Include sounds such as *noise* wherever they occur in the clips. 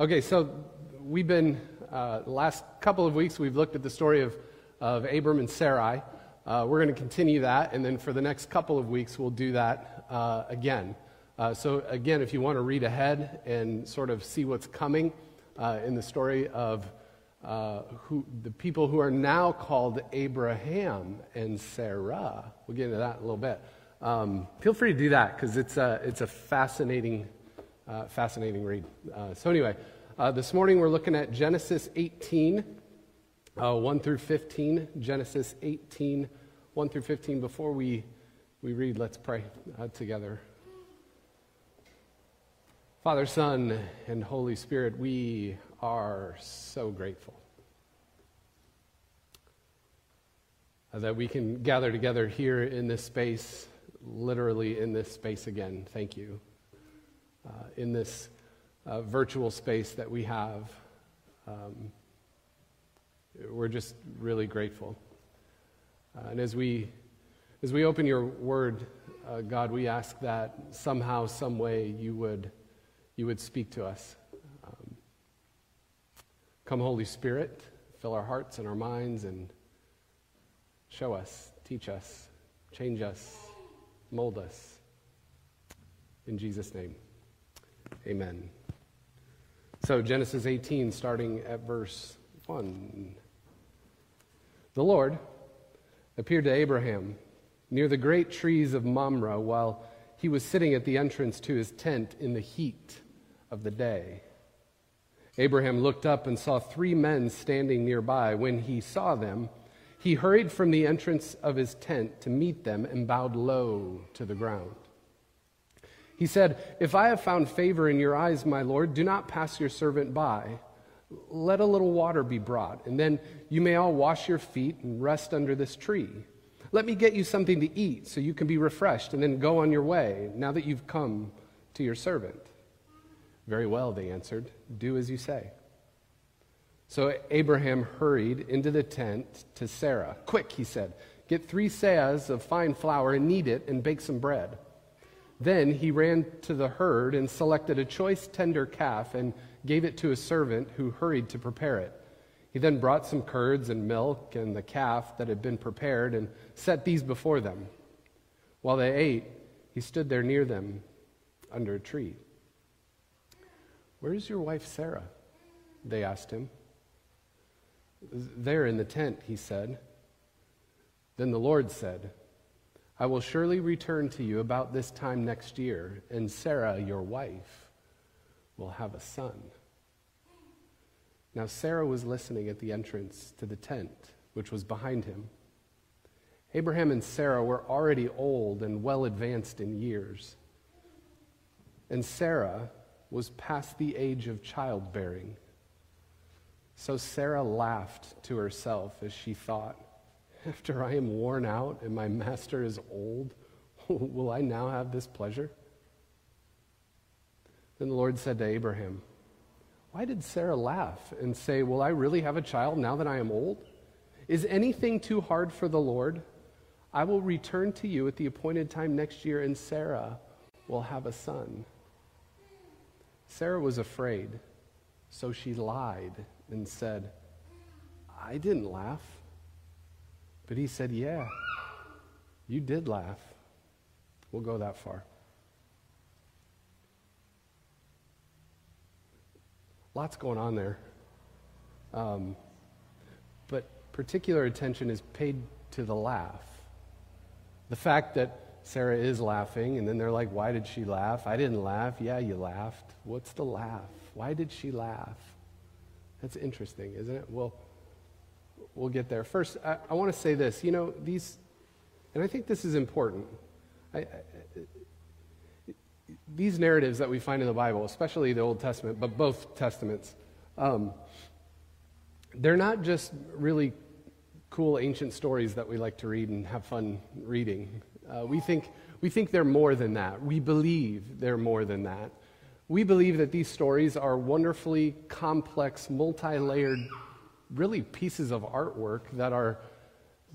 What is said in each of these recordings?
Okay, so we've been, uh, the last couple of weeks, we've looked at the story of, of Abram and Sarai. Uh, we're going to continue that, and then for the next couple of weeks, we'll do that uh, again. Uh, so, again, if you want to read ahead and sort of see what's coming uh, in the story of uh, who, the people who are now called Abraham and Sarah, we'll get into that in a little bit. Um, feel free to do that because it's a, it's a fascinating uh, fascinating read. Uh, so, anyway, uh, this morning we're looking at Genesis 18, uh, 1 through 15. Genesis 18, 1 through 15. Before we, we read, let's pray uh, together. Father, Son, and Holy Spirit, we are so grateful that we can gather together here in this space, literally in this space again. Thank you uh, in this uh, virtual space that we have. Um, we're just really grateful. Uh, and as we, as we open your word, uh, God, we ask that somehow, some way, you would, you would speak to us. Um, come, Holy Spirit, fill our hearts and our minds and show us, teach us, change us, mold us. In Jesus' name. Amen. So, Genesis 18, starting at verse 1. The Lord appeared to Abraham near the great trees of Mamre while he was sitting at the entrance to his tent in the heat of the day. Abraham looked up and saw three men standing nearby. When he saw them, he hurried from the entrance of his tent to meet them and bowed low to the ground. He said, If I have found favor in your eyes, my Lord, do not pass your servant by. Let a little water be brought, and then you may all wash your feet and rest under this tree. Let me get you something to eat so you can be refreshed, and then go on your way, now that you've come to your servant. Very well, they answered. Do as you say. So Abraham hurried into the tent to Sarah. Quick, he said, get three seahs of fine flour and knead it and bake some bread. Then he ran to the herd and selected a choice tender calf and gave it to a servant who hurried to prepare it. He then brought some curds and milk and the calf that had been prepared and set these before them. While they ate, he stood there near them under a tree. Where's your wife Sarah? They asked him. There in the tent, he said. Then the Lord said, I will surely return to you about this time next year, and Sarah, your wife, will have a son. Now, Sarah was listening at the entrance to the tent, which was behind him. Abraham and Sarah were already old and well advanced in years. And Sarah was past the age of childbearing. So Sarah laughed to herself as she thought, after I am worn out and my master is old, *laughs* will I now have this pleasure? Then the Lord said to Abraham, Why did Sarah laugh and say, Will I really have a child now that I am old? Is anything too hard for the Lord? I will return to you at the appointed time next year, and Sarah will have a son. Sarah was afraid, so she lied and said, I didn't laugh. But he said, Yeah, you did laugh. We'll go that far. Lots going on there. Um, but particular attention is paid to the laugh. The fact that Sarah is laughing, and then they're like, Why did she laugh? I didn't laugh. Yeah, you laughed. What's the laugh? Why did she laugh? That's interesting, isn't it? Well, we'll get there. First, I, I want to say this. You know, these, and I think this is important. I, I, these narratives that we find in the Bible, especially the Old Testament, but both Testaments, um, they're not just really cool ancient stories that we like to read and have fun reading. Uh, we, think, we think they're more than that. We believe they're more than that. We believe that these stories are wonderfully complex, multi layered really pieces of artwork that are,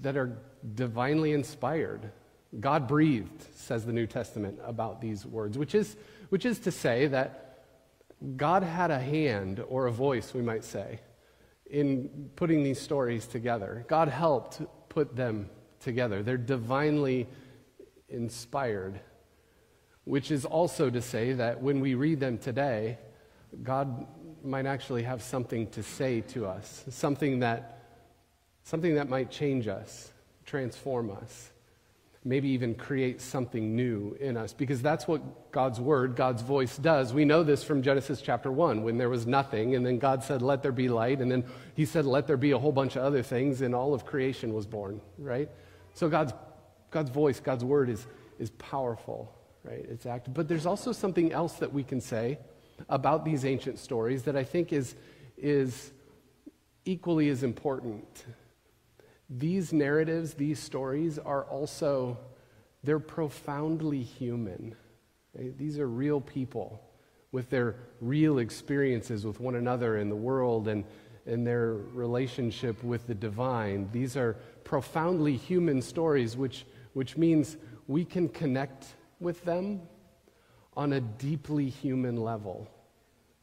that are divinely inspired. God breathed, says the New Testament about these words, which is, which is to say that God had a hand or a voice, we might say, in putting these stories together. God helped put them together. They're divinely inspired, which is also to say that when we read them today, God might actually have something to say to us, something that, something that might change us, transform us, maybe even create something new in us, because that's what God's word, God's voice does. We know this from Genesis chapter 1, when there was nothing, and then God said, Let there be light, and then He said, Let there be a whole bunch of other things, and all of creation was born, right? So God's, God's voice, God's word is, is powerful, right? It's active. But there's also something else that we can say about these ancient stories that I think is, is equally as important. These narratives, these stories are also, they're profoundly human. These are real people with their real experiences with one another in the world and, and their relationship with the divine. These are profoundly human stories, which, which means we can connect with them on a deeply human level,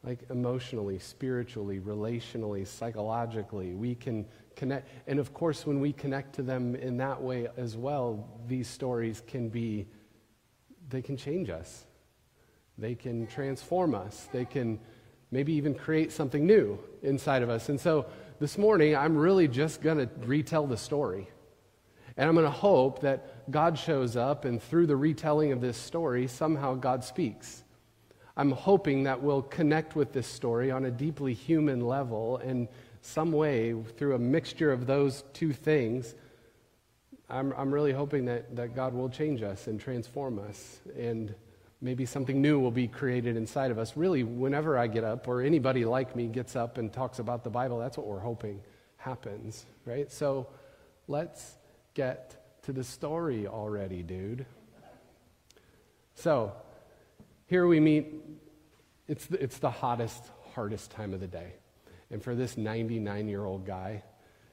like emotionally, spiritually, relationally, psychologically. We can connect. And of course, when we connect to them in that way as well, these stories can be, they can change us. They can transform us. They can maybe even create something new inside of us. And so this morning, I'm really just going to retell the story. And I'm going to hope that God shows up, and through the retelling of this story, somehow God speaks. I'm hoping that we'll connect with this story on a deeply human level, and some way, through a mixture of those two things, I'm, I'm really hoping that, that God will change us and transform us. And maybe something new will be created inside of us. Really, whenever I get up, or anybody like me gets up and talks about the Bible, that's what we're hoping happens, right? So let's get to the story already, dude. So, here we meet. It's the, it's the hottest, hardest time of the day. And for this 99 year old guy,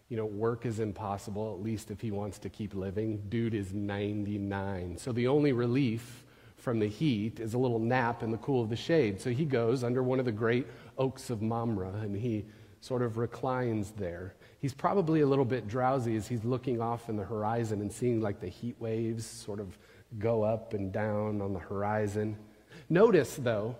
you know, work is impossible, at least if he wants to keep living. Dude is 99. So the only relief from the heat is a little nap in the cool of the shade. So he goes under one of the great oaks of Mamre and he sort of reclines there. He's probably a little bit drowsy as he's looking off in the horizon and seeing like the heat waves sort of go up and down on the horizon. Notice, though,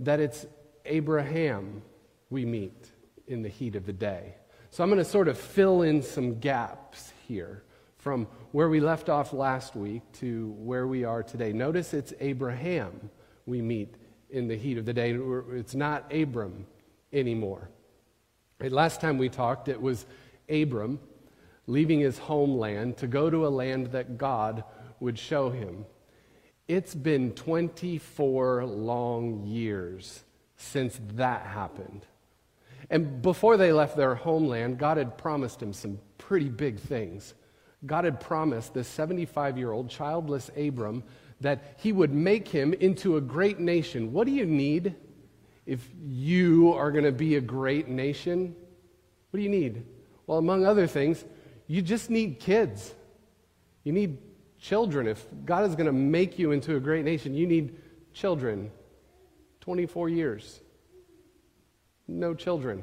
that it's Abraham we meet in the heat of the day. So I'm going to sort of fill in some gaps here from where we left off last week to where we are today. Notice it's Abraham we meet in the heat of the day. It's not Abram anymore. Last time we talked, it was Abram leaving his homeland to go to a land that God would show him. It's been 24 long years since that happened. And before they left their homeland, God had promised him some pretty big things. God had promised this 75 year old childless Abram that he would make him into a great nation. What do you need if you are going to be a great nation? What do you need? Well, among other things, you just need kids. You need children. If God is going to make you into a great nation, you need children. 24 years no children.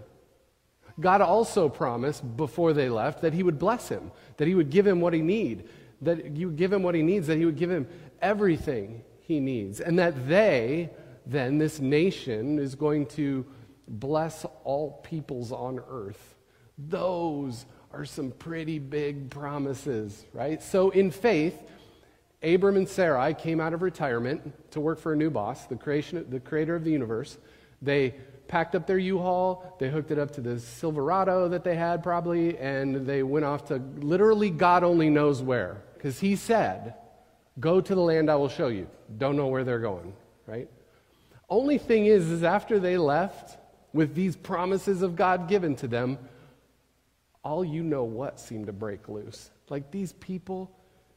God also promised before they left that he would bless him, that he would give him what he needs, that you give him what he needs, that he would give him everything he needs, and that they, then, this nation, is going to bless all peoples on earth. Those are some pretty big promises, right? So, in faith, Abram and Sarai came out of retirement to work for a new boss, the, creation, the creator of the universe. They packed up their U-Haul, they hooked it up to the Silverado that they had probably, and they went off to literally God only knows where. Because he said, Go to the land I will show you. Don't know where they're going, right? Only thing is, is after they left with these promises of God given to them, all you know what seemed to break loose. Like these people,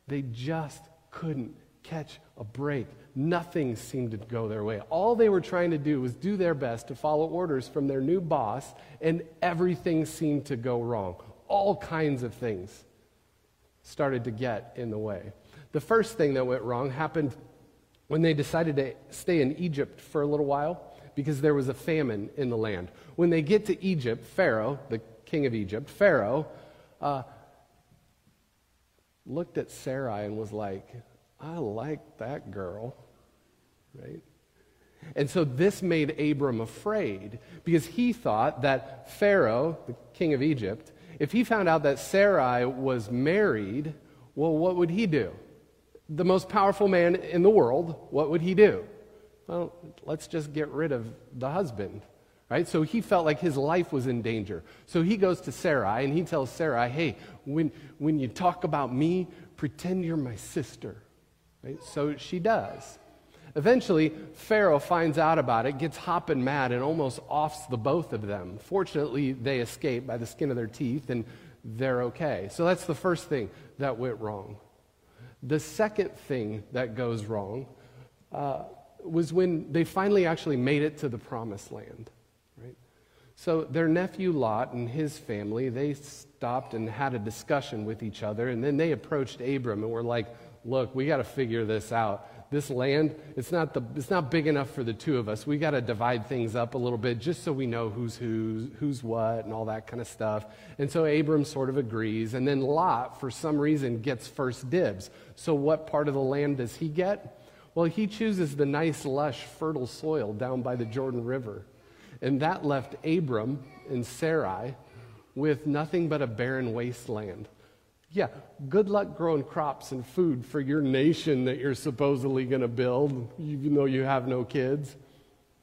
they just couldn't catch a break. Nothing seemed to go their way. All they were trying to do was do their best to follow orders from their new boss, and everything seemed to go wrong. All kinds of things started to get in the way. The first thing that went wrong happened when they decided to stay in Egypt for a little while because there was a famine in the land. When they get to Egypt, Pharaoh, the king of Egypt, Pharaoh, uh, looked at Sarai and was like, I like that girl, right? And so this made Abram afraid because he thought that Pharaoh, the king of Egypt, if he found out that Sarai was married, well, what would he do? The most powerful man in the world, what would he do? Well, let's just get rid of the husband, right? So he felt like his life was in danger. So he goes to Sarai and he tells Sarai, hey, when, when you talk about me, pretend you're my sister. Right? So she does. Eventually, Pharaoh finds out about it, gets hopping mad, and almost offs the both of them. Fortunately, they escape by the skin of their teeth, and they're okay. So that's the first thing that went wrong. The second thing that goes wrong uh, was when they finally actually made it to the promised land. Right? So their nephew Lot and his family, they stopped and had a discussion with each other, and then they approached Abram and were like, look, we got to figure this out this land, it's not, the, it's not big enough for the two of us. We got to divide things up a little bit just so we know who's who's, who's what and all that kind of stuff. And so Abram sort of agrees. And then Lot, for some reason, gets first dibs. So what part of the land does he get? Well, he chooses the nice, lush, fertile soil down by the Jordan River. And that left Abram and Sarai with nothing but a barren wasteland. Yeah, good luck growing crops and food for your nation that you're supposedly going to build, even though you have no kids.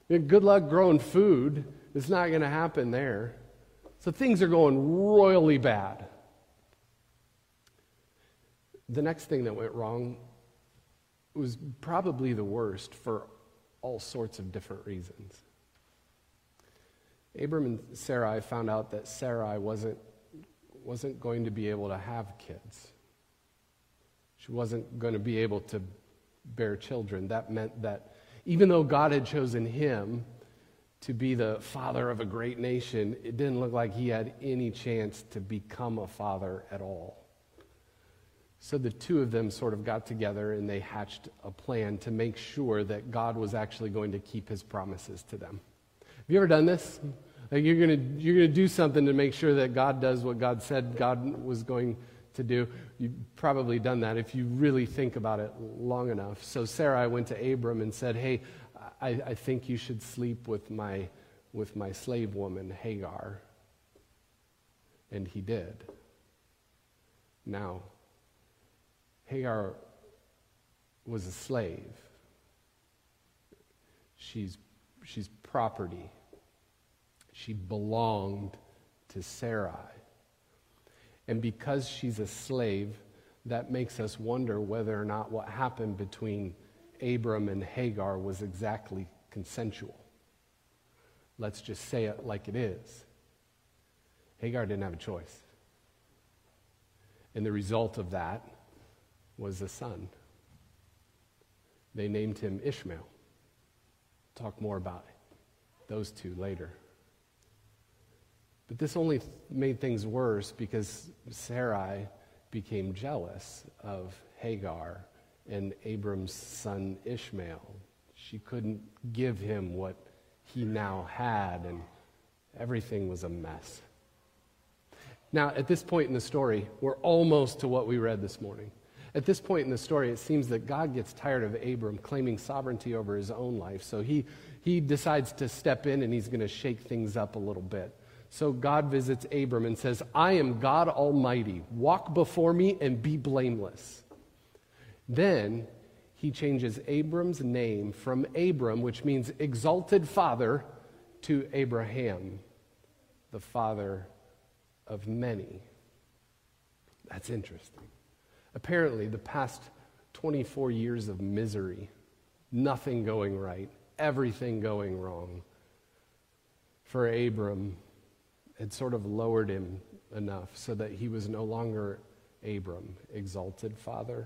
And good luck growing food. It's not going to happen there. So things are going royally bad. The next thing that went wrong was probably the worst for all sorts of different reasons. Abram and Sarai found out that Sarai wasn't wasn't going to be able to have kids. She wasn't going to be able to bear children. That meant that even though God had chosen him to be the father of a great nation, it didn't look like he had any chance to become a father at all. So the two of them sort of got together and they hatched a plan to make sure that God was actually going to keep his promises to them. Have you ever done this? Like you're going you're gonna do something to make sure that God does what God said God was going to do. You've probably done that if you really think about it long enough. So Sarai went to Abram and said, Hey, I, I think you should sleep with my, with my slave woman, Hagar. And he did. Now, Hagar was a slave. She's, she's property. She belonged to Sarai. And because she's a slave, that makes us wonder whether or not what happened between Abram and Hagar was exactly consensual. Let's just say it like it is. Hagar didn't have a choice. And the result of that was a son. They named him Ishmael. Talk more about those two later. But this only made things worse because Sarai became jealous of Hagar and Abram's son Ishmael. She couldn't give him what he now had, and everything was a mess. Now, at this point in the story, we're almost to what we read this morning. At this point in the story, it seems that God gets tired of Abram claiming sovereignty over his own life, so he, he decides to step in and he's going to shake things up a little bit. So God visits Abram and says, I am God Almighty. Walk before me and be blameless. Then he changes Abram's name from Abram, which means exalted father, to Abraham, the father of many. That's interesting. Apparently, the past 24 years of misery, nothing going right, everything going wrong, for Abram had sort of lowered him enough so that he was no longer Abram, exalted father.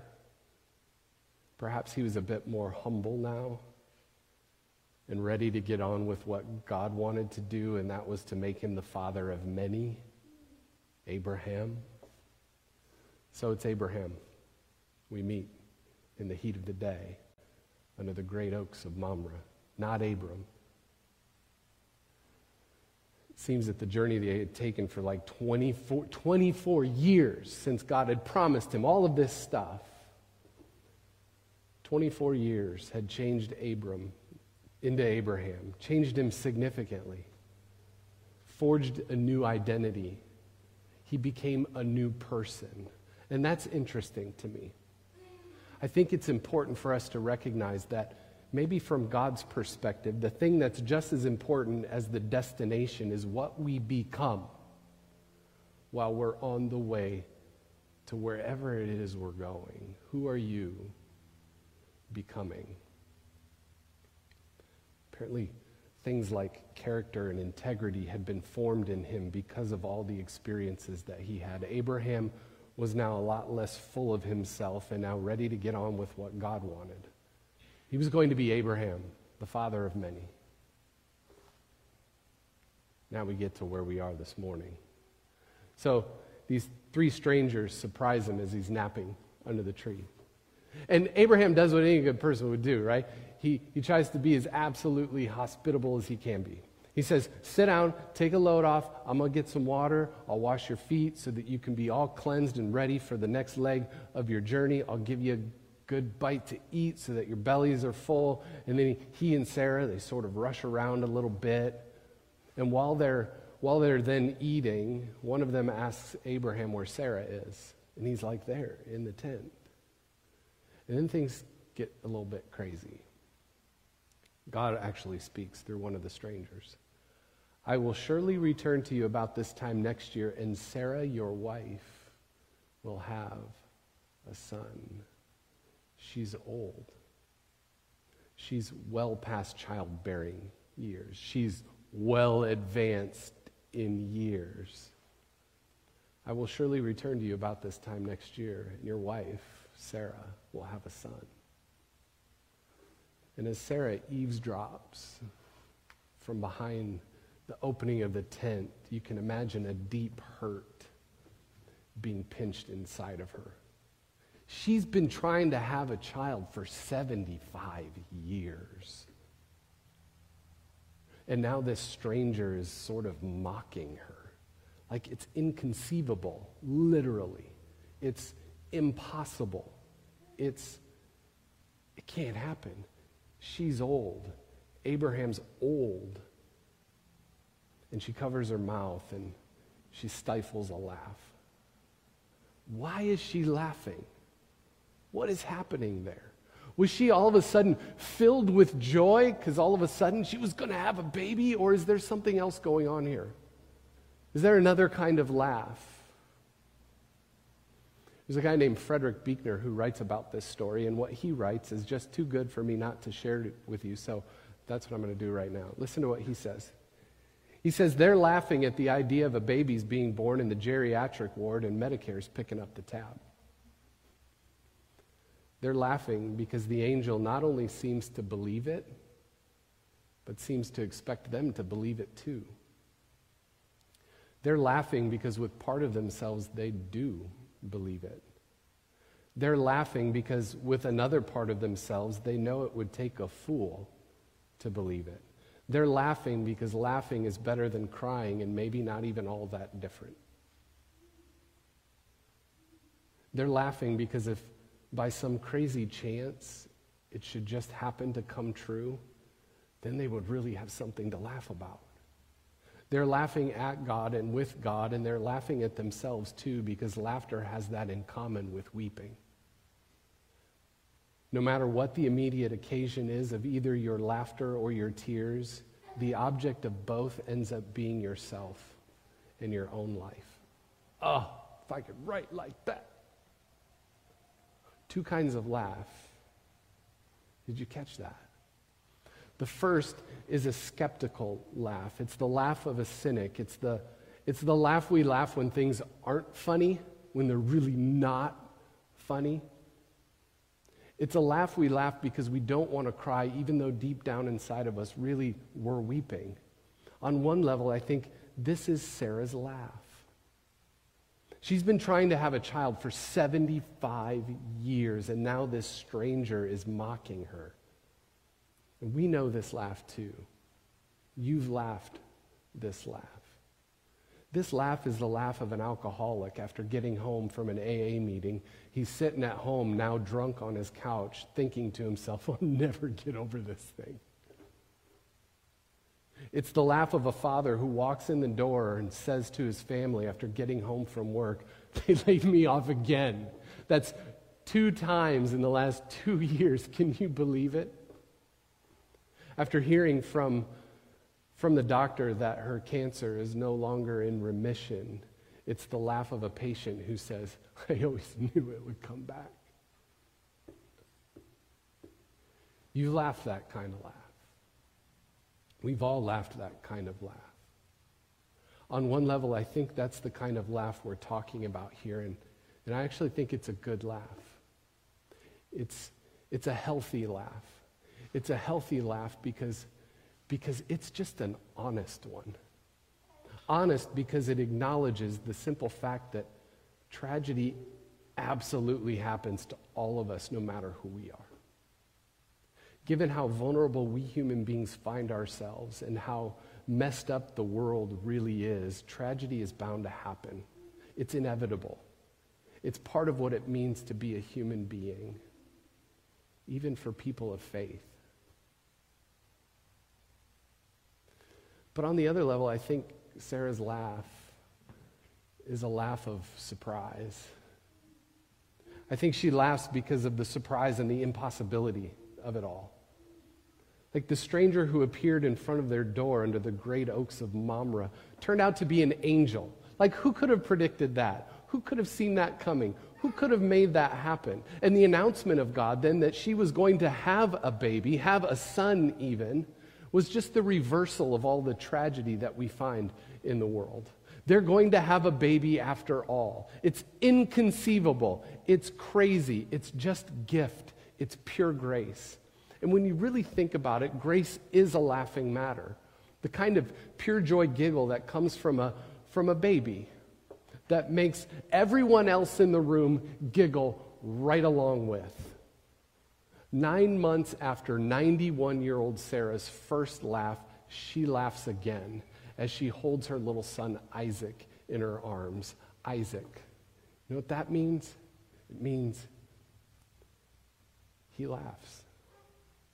Perhaps he was a bit more humble now and ready to get on with what God wanted to do, and that was to make him the father of many, Abraham. So it's Abraham. We meet in the heat of the day under the great oaks of Mamre, not Abram, seems that the journey they had taken for like 24, 24 years since God had promised him all of this stuff. 24 years had changed Abram into Abraham, changed him significantly, forged a new identity. He became a new person. And that's interesting to me. I think it's important for us to recognize that maybe from God's perspective, the thing that's just as important as the destination is what we become while we're on the way to wherever it is we're going. Who are you becoming? Apparently, things like character and integrity had been formed in him because of all the experiences that he had. Abraham was now a lot less full of himself and now ready to get on with what God wanted. He was going to be Abraham, the father of many. Now we get to where we are this morning. So these three strangers surprise him as he's napping under the tree. And Abraham does what any good person would do, right? He, he tries to be as absolutely hospitable as he can be. He says, Sit down, take a load off. I'm going to get some water. I'll wash your feet so that you can be all cleansed and ready for the next leg of your journey. I'll give you a good bite to eat so that your bellies are full. And then he, he and Sarah, they sort of rush around a little bit. And while they're, while they're then eating, one of them asks Abraham where Sarah is. And he's like, There, in the tent. And then things get a little bit crazy. God actually speaks through one of the strangers. I will surely return to you about this time next year, and Sarah, your wife, will have a son. She's old. She's well past childbearing years. She's well advanced in years. I will surely return to you about this time next year, and your wife, Sarah, will have a son. And as Sarah eavesdrops from behind the opening of the tent, you can imagine a deep hurt being pinched inside of her. She's been trying to have a child for 75 years. And now this stranger is sort of mocking her. Like it's inconceivable, literally. It's impossible. It's, it can't happen. She's old. Abraham's old. And she covers her mouth and she stifles a laugh. Why is she laughing? What is happening there? Was she all of a sudden filled with joy because all of a sudden she was going to have a baby? Or is there something else going on here? Is there another kind of laugh? There's a guy named Frederick Buechner who writes about this story, and what he writes is just too good for me not to share it with you, so that's what I'm going to do right now. Listen to what he says. He says they're laughing at the idea of a baby's being born in the geriatric ward and Medicare's picking up the tab. They're laughing because the angel not only seems to believe it, but seems to expect them to believe it too. They're laughing because with part of themselves they do believe it. They're laughing because with another part of themselves they know it would take a fool to believe it. They're laughing because laughing is better than crying and maybe not even all that different. They're laughing because if by some crazy chance it should just happen to come true, then they would really have something to laugh about. They're laughing at God and with God, and they're laughing at themselves too, because laughter has that in common with weeping. No matter what the immediate occasion is of either your laughter or your tears, the object of both ends up being yourself in your own life. Oh, if I could write like that. Two kinds of laugh. Did you catch that? The first is a skeptical laugh. It's the laugh of a cynic. It's the, it's the laugh we laugh when things aren't funny, when they're really not funny. It's a laugh we laugh because we don't want to cry, even though deep down inside of us, really, we're weeping. On one level, I think this is Sarah's laugh. She's been trying to have a child for 75 years, and now this stranger is mocking her. And we know this laugh too. You've laughed this laugh. This laugh is the laugh of an alcoholic after getting home from an AA meeting. He's sitting at home, now drunk on his couch, thinking to himself, *laughs* I'll never get over this thing. It's the laugh of a father who walks in the door and says to his family after getting home from work, *laughs* They laid me off again. That's two times in the last two *laughs* years. Can you believe it? After hearing from from the doctor that her cancer is no longer in remission. It's the laugh of a patient who says, I always *laughs* knew it would come back. You laugh that kind of laugh. We've all laughed that kind of laugh. On one level, I think that's the kind of laugh we're talking about here, and, and I actually think it's a good laugh. It's, it's a healthy laugh. It's a healthy laugh because because it's just an honest one. Honest because it acknowledges the simple fact that tragedy absolutely happens to all of us, no matter who we are. Given how vulnerable we human beings find ourselves and how messed up the world really is, tragedy is bound to happen. It's inevitable. It's part of what it means to be a human being, even for people of faith. But on the other level, I think Sarah's laugh is a laugh of surprise. I think she laughs because of the surprise and the impossibility of it all. Like the stranger who appeared in front of their door under the great oaks of Mamre turned out to be an angel. Like, who could have predicted that? Who could have seen that coming? Who could have made that happen? And the announcement of God then that she was going to have a baby, have a son even, was just the reversal of all the tragedy that we find in the world. They're going to have a baby after all. It's inconceivable. It's crazy. It's just gift. It's pure grace. And when you really think about it, grace is a laughing matter. The kind of pure joy giggle that comes from a, from a baby that makes everyone else in the room giggle right along with. Nine months after 91 year old Sarah's first laugh, she laughs again as she holds her little son Isaac in her arms. Isaac. You know what that means? It means he laughs.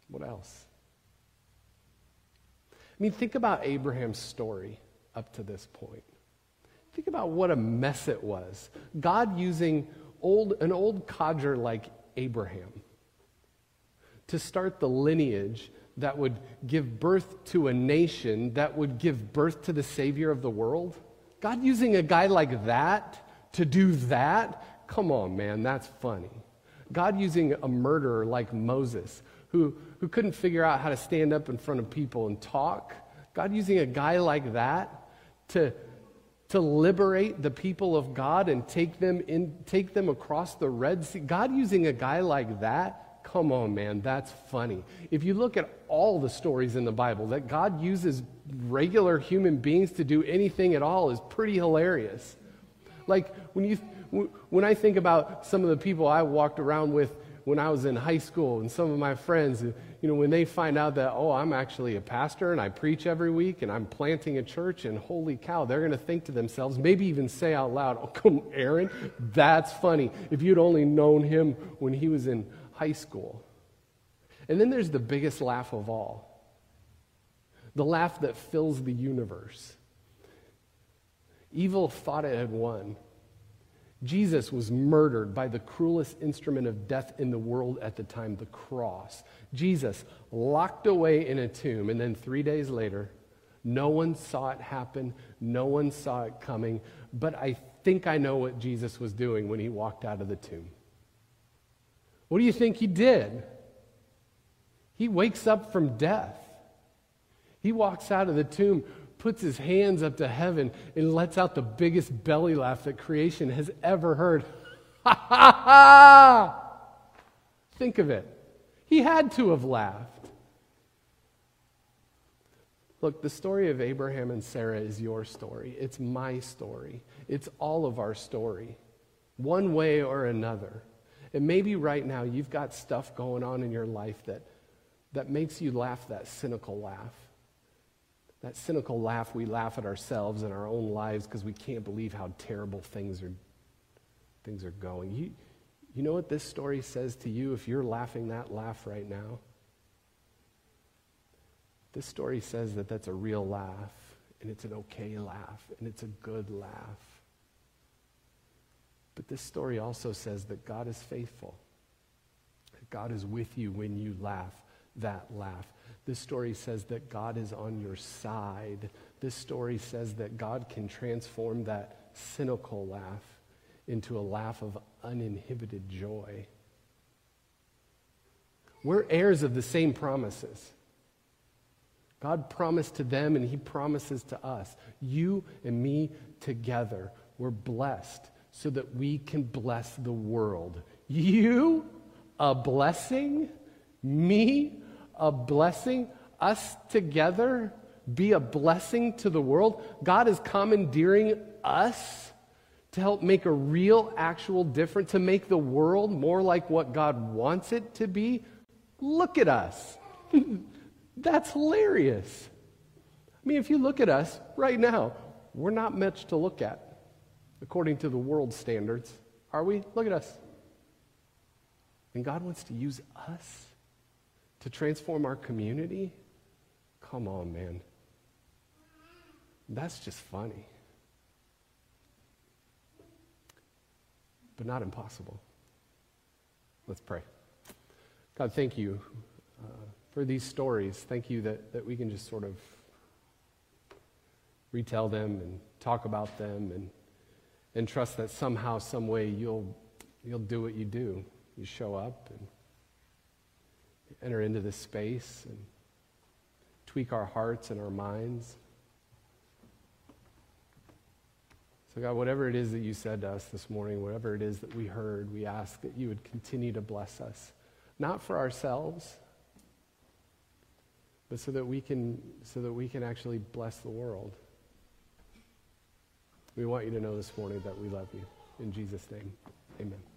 What else? I mean, think about Abraham's story up to this point. Think about what a mess it was. God using old, an old codger like Abraham to start the lineage that would give birth to a nation that would give birth to the Savior of the world? God using a guy like that to do that? Come on, man, that's funny. God using a murderer like Moses, who, who couldn't figure out how to stand up in front of people and talk. God using a guy like that to, to liberate the people of God and take them, in, take them across the Red Sea. God using a guy like that Come on, man, that's funny. If you look at all the stories in the Bible, that God uses regular human beings to do anything at all is pretty hilarious. Like when you when I think about some of the people I walked around with when I was in high school and some of my friends, you know, when they find out that, oh, I'm actually a pastor and I preach every week and I'm planting a church and holy cow, they're going to think to themselves, maybe even say out loud, oh, come, Aaron, that's funny. If you'd only known him when he was in high school. And then there's the biggest laugh of all the laugh that fills the universe. Evil thought it had won. Jesus was murdered by the cruelest instrument of death in the world at the time, the cross. Jesus locked away in a tomb, and then three days later, no one saw it happen, no one saw it coming, but I think I know what Jesus was doing when he walked out of the tomb. What do you think he did? He wakes up from death. He walks out of the tomb, puts his hands up to heaven, and lets out the biggest belly laugh that creation has ever heard. Ha ha ha! Think of it. He had to have laughed. Look, the story of Abraham and Sarah is your story. It's my story. It's all of our story, one way or another. And maybe right now you've got stuff going on in your life that, that makes you laugh that cynical laugh. That cynical laugh we laugh at ourselves and our own lives because we can't believe how terrible things are, things are going. You, you know what this story says to you if you're laughing that laugh right now? This story says that that's a real laugh, and it's an okay laugh, and it's a good laugh. But this story also says that God is faithful, that God is with you when you laugh that laugh. This story says that God is on your side. This story says that God can transform that cynical laugh into a laugh of uninhibited joy. We're heirs of the same promises. God promised to them and He promises to us. You and me together, we're blessed so that we can bless the world. You, a blessing? Me, a blessing? Us together, be a blessing to the world? God is commandeering us to help make a real, actual difference, to make the world more like what God wants it to be. Look at us. *laughs* That's hilarious. I mean, if you look at us right now, we're not much to look at according to the world standards, are we? Look at us. And God wants to use us to transform our community? Come on, man. That's just funny. But not impossible. Let's pray. God, thank you uh, for these stories. Thank you that, that we can just sort of retell them and talk about them and and trust that somehow, some way, you'll, you'll do what you do. You show up and enter into this space and tweak our hearts and our minds. So, God, whatever it is that you said to us this morning, whatever it is that we heard, we ask that you would continue to bless us. Not for ourselves, but so that we can, so that we can actually bless the world. We want you to know this morning that we love you. In Jesus' name, amen.